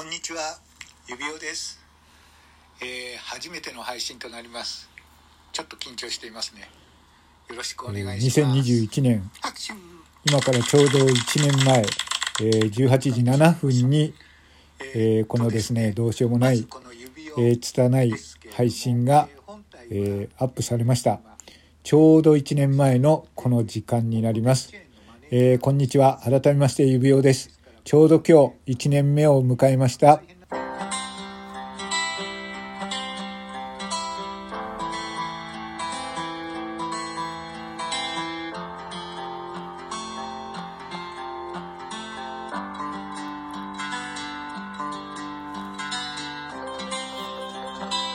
こんにちは、指輪です、えー初めての配信となります。ちょっと緊張していますね。よろしくお願いします。2021年。今からちょうど1年前、えー18時7分に、えーこのですねどうしようもない、えー拙い配信が、えーアップされました。ちょうど1年前のこの時間になります、えーこんにちは。改めまして指輪ですちょうど今日1年目を迎えました。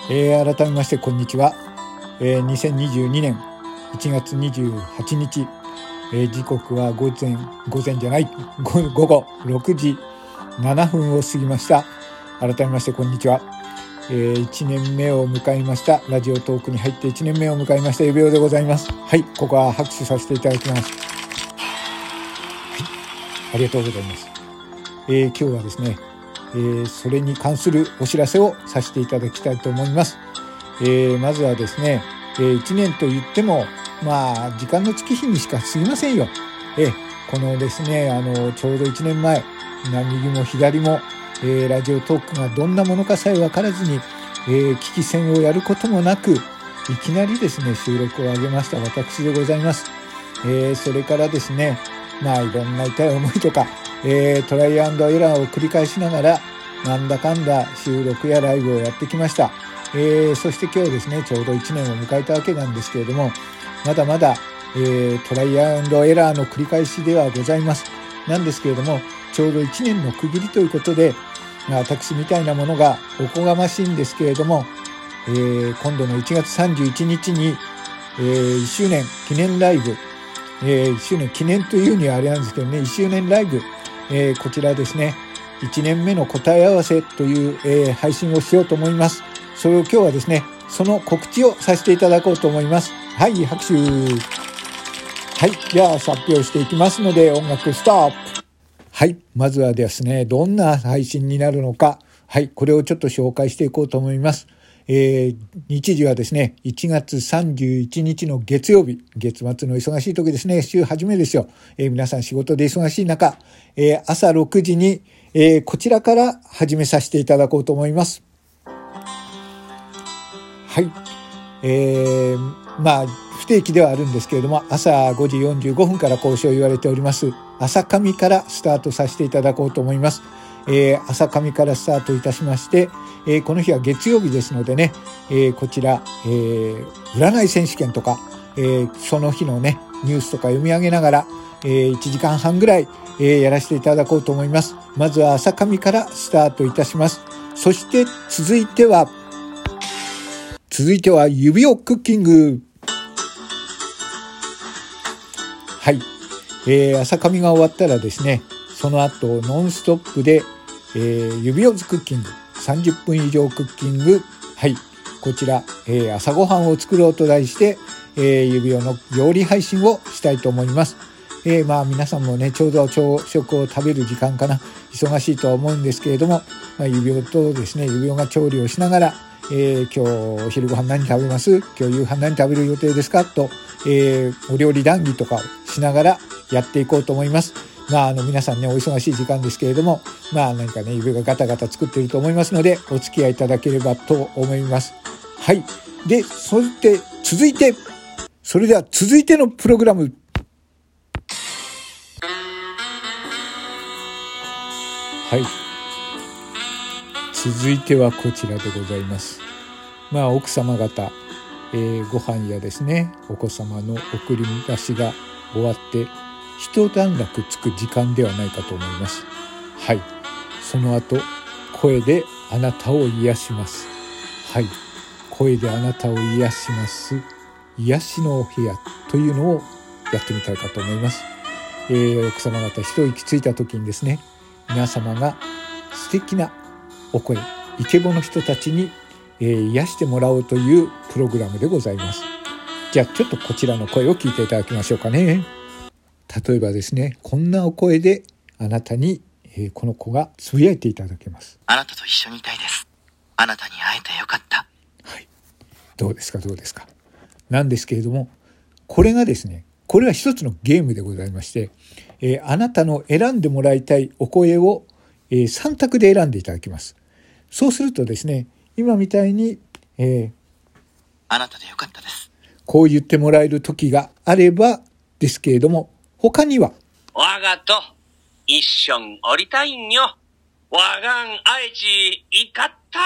えー改めましてこんにちは、えー2022年1月28日、えー時刻は午前午前じゃない午午後6時7分を過ぎました。改めましてこんにちは、え1年目を迎えました。ラジオトークに入って1年目を迎えました。指輪でございます。はいここは拍手させていただきます。はいありがとうございます、えー今日はですねえーそれに関するお知らせをさせていただきたいと思います。えーまずはですね、え1年と言っても、まあ、時間の月日にしか過ぎませんよ。えこのですね、あの、ちょうど1年前、右も左も、えーラジオトークがどんなものかさえ分からずに、えー聞き戦をやることもなく、いきなりですね、収録を上げました私でございます。えーそれからですね、まあ、いろんな痛い思いとか、えートライアンドエラーを繰り返しながら、なんだかんだ収録やライブをやってきました。えーそして今日ですね、ちょうど1年を迎えたわけなんですけれども、まだまだ、えートライアンドエラーの繰り返しではございます。なんですけれども、ちょうど1年の区切りということで、ま私みたいなものがおこがましいんですけれども、えー今度の1月31日に、えー1周年記念ライブ、えー1周年記念というにはあれなんですけどね、1周年ライブ、えーこちらですね、1年目の答え合わせという、えー配信をしようと思います。それを今日はですね、その告知をさせていただこうと思います。はい、拍手。はい、じゃあ発表していきますので、音楽ストップ。はい、まずはですね、どんな配信になるのか、はい、これをちょっと紹介していこうと思います。えー日時はですね、1月31日の月曜日、月末の忙しい時ですね、週初めですよ。えー皆さん仕事で忙しい中、えー朝6時に、えーこちらから始めさせていただこうと思います。はい。えーまあ、不定期ではあるんですけれども、朝5時45分から講師を言われております、朝上からスタートさせていただこうと思います。えー朝上からスタートいたしまして、えーこの日は月曜日ですのでね、えーこちら、えー占い選手権とか、えーその日のね、ニュースとか読み上げながら、えー1時間半ぐらい、えーやらせていただこうと思います。まずは朝上からスタートいたします。そして続いては、続いては指をクッキング。はい。えー、朝髪が終わったらですね、その後、ノンストップで、えー、指をズクッキング。30分以上クッキング。はい。こちら、えー朝ごはんを作ろうと題して、えー指輪の料理配信をしたいと思います。えーまあ皆さんもね、ちょうど朝食を食べる時間かな。忙しいとは思うんですけれども、まあ、指輪とですね、指輪が調理をしながら、えー今日お昼ご飯何食べます？今日夕飯何食べる予定ですか？と、えーお料理談義とかをしながらやっていこうと思います。まあ、あの皆さんね、お忙しい時間ですけれども、まあ何かね、指がガタガタ作っていると思いますので、お付き合いいただければと思います。はい。で、そして続いて、それでは続いてのプログラム。はい。続いてはこちらでございます。まあ奥様方、えーご飯やですね、お子様の送り出しが終わって、一段落つく時間ではないかと思います。はい。その後、声であなたを癒します。はい。声であなたを癒します。癒しのお部屋というのをやってみたいかと思います。えー奥様方一息ついた時にですね、皆様が素敵なお声、イケボの人たちに、えー癒してもらおうというプログラムでございます。じゃあちょっとこちらの声を聞いていただきましょうかね。例えばですね、こんなお声であなたに、ええー、この子がつぶやいていただけます。あなたと一緒にいたいです。あなたに会えてよかった。はい。どうですか？どうですか？なんですけれども、これがですね、これは一つのゲームでございまして、えーあなたの選んでもらいたいお声を、え3択で選んでいただきます。そうするとですね、今みたいに、えーあなたでよかったです。こう言ってもらえる時があればですけれども、他には、我がと一緒におりたいんよ。我がん愛知いかった。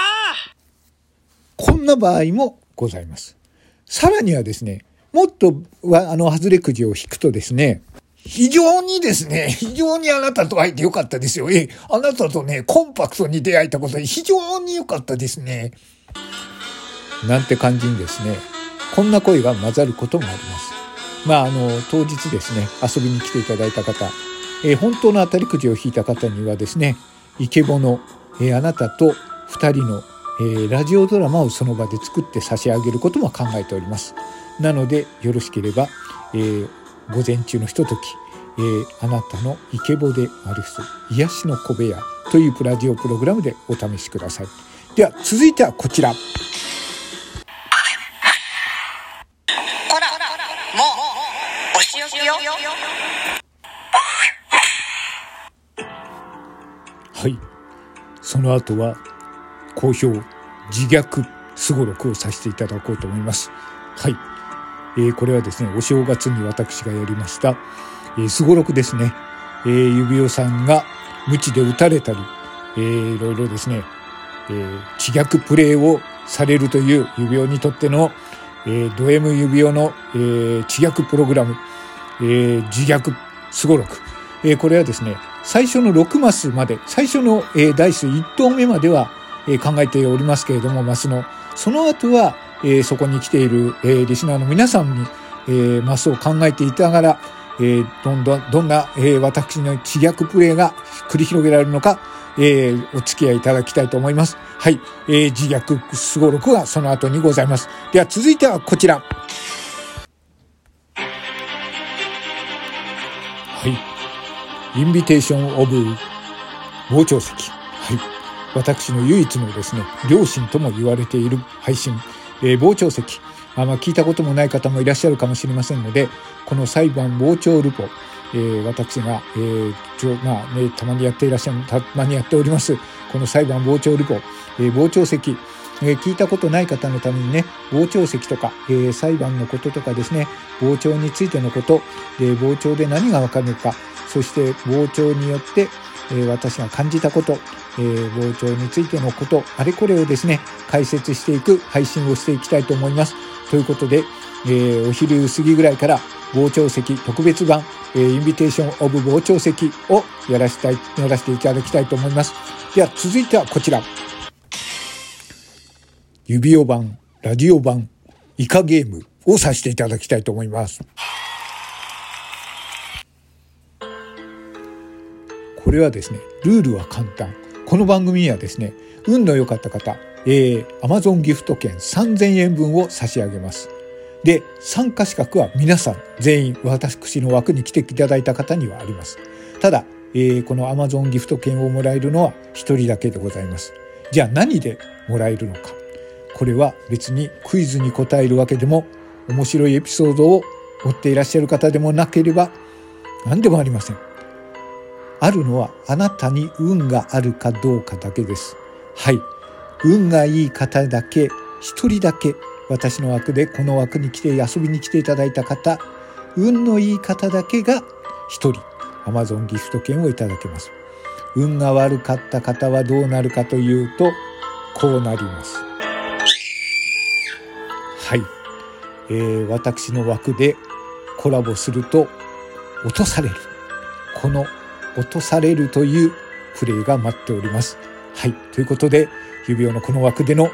こんな場合もございます。さらにはですね、もっとは、あの、外れくじを引くとですね、非常にですね、非常にあなたと会えてよかったですよ。え、あなたとね、コンパクトに出会えたことで非常に良かったですね。なんて感じにですね、こんな声が混ざることもあります。まあ、あの、当日ですね、遊びに来ていただいた方、え本当の当たりくじを引いた方にはですね、イケボの、えあなたと2人の、えラジオドラマをその場で作って差し上げることも考えております。なので、よろしければ、えー午前中のひととき、えーあなたのイケボである人、癒しの小部屋というプラジオプログラムでお試しください。では、続いてはこちら。はい。その後は、好評、自虐、すごろくをさせていただこうと思います。はい。えーこれはですね、お正月に私がやりました、すごろくですね。えー指輪さんが無知で撃たれたり、えーいろいろですね、えー自虐プレイをされるという指輪にとっての、えード M 指輪の、えー自虐プログラム、えー自虐すごろく。えーこれはですね、最初の6マスまで、最初の、えーダイス1投目までは、えー考えておりますけれども、マスの。その後は、えーそこに来ている、えーリスナーの皆さんに、えーマスを考えていたがら、えーどんどん、どんな、えー私の自虐プレイが繰り広げられるのか、えーお付き合いいただきたいと思います。はい。えー自虐すごろくはその後にございます。では続いてはこちら。はい。インビテーション・オブ・傍聴席。はい。私の唯一のですね、両親とも言われている配信、えー傍聴席。あま、聞いたこともない方もいらっしゃるかもしれませんので、この裁判傍聴ルポ、えー私が、えーちょまあね、たまにやっていらっしゃる、たまにやっております、この裁判傍聴ルポ、えー傍聴席、えー聞いたことない方のためにね、傍聴席とか、えー裁判のこととかですね、傍聴についてのこと、で傍聴で何がわかるのか、そして傍聴によって、えー私が感じたこと、えー傍聴についてのこと、あれこれをですね、解説していく配信をしていきたいと思います。ということで、えーお昼過ぎぐらいから傍聴席特別版、えーインビテーションオブ傍聴席をやらしたい、やらせていただきたいと思います。では続いてはこちら。指輪版、ラジオ版、イカゲームをさせていただきたいと思います。これはですね、ルールは簡単。この番組にはですね、運の良かった方、えー、Amazon ギフト券3000円分を差し上げます。で、参加資格は皆さん、全員、私の枠に来ていただいた方にはあります。ただ、えーこの Amazon ギフト券をもらえるのは一人だけでございます。じゃあ何でもらえるのか。これは別にクイズに答えるわけでも、面白いエピソードを持っていらっしゃる方でもなければ、何でもありません。あるのはあなたに運があるかどうかだけです。はい。運がいい方だけ、一人だけ、私の枠でこの枠に来て遊びに来ていただいた方、運のいい方だけが一人、Amazon ギフト券をいただけます。運が悪かった方はどうなるかというと、こうなります。はい。えー私の枠でコラボすると落とされる。この落とされるというプレイが待っております。はい。ということで、指輪のこの枠での、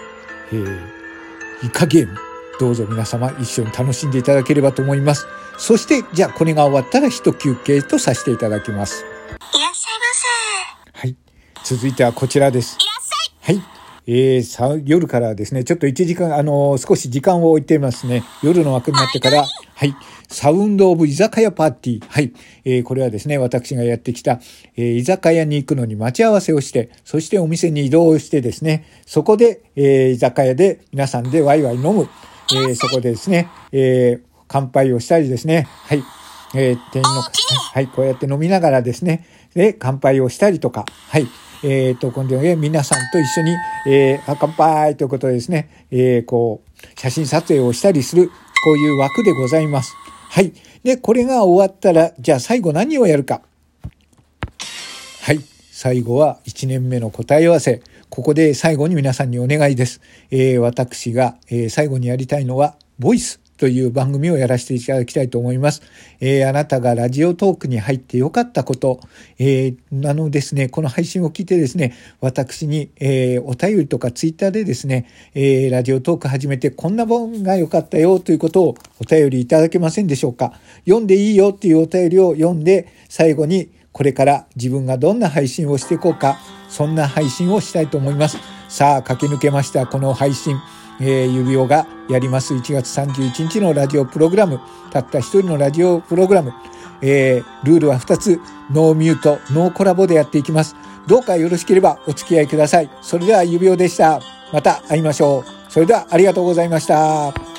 えー、イカゲーム、どうぞ皆様一緒に楽しんでいただければと思います。そして、じゃあこれが終わったら一休憩とさせていただきます。いらっしゃいませ。はい。続いてはこちらです。いらっしゃい。はい。えー、さ、夜からですね、ちょっと1時間、あのー、少し時間を置いてますね。夜の枠になってから、はい。サウンドオブ居酒屋パーティー。はい。えー、これはですね、私がやってきた、えー、居酒屋に行くのに待ち合わせをして、そしてお店に移動してですね、そこで、えー、居酒屋で皆さんでワイワイ飲む。えー、そこでですね、えー、乾杯をしたりですね、はい。えー、店員の、はい、こうやって飲みながらですね、で、乾杯をしたりとか、はい。えっ、ー、と、今度ね、皆さんと一緒に、えー、乾杯ということでですね、えー、こう、写真撮影をしたりする、こういう枠でございます。はい。で、これが終わったら、じゃあ最後何をやるか。はい。最後は1年目の答え合わせ。ここで最後に皆さんにお願いです。えー、私が、えー、最後にやりたいのは、ボイス。という番組をやらせていただきたいと思います。えー、あなたがラジオトークに入ってよかったこと、えー、あのですね、この配信を聞いてですね、私に、えー、お便りとかツイッターでですね、えー、ラジオトーク始めてこんな本が良かったよということをお便りいただけませんでしょうか。読んでいいよっていうお便りを読んで、最後にこれから自分がどんな配信をしていこうか、そんな配信をしたいと思います。さあ、駆け抜けました、この配信。えー、指輪がやります1月31日のラジオプログラム、たった一人のラジオプログラム、えー、ルールは2つ、ノーミュート、ノーコラボでやっていきます。どうかよろしければお付き合いください。それでは指輪でした。また会いましょう。それではありがとうございました。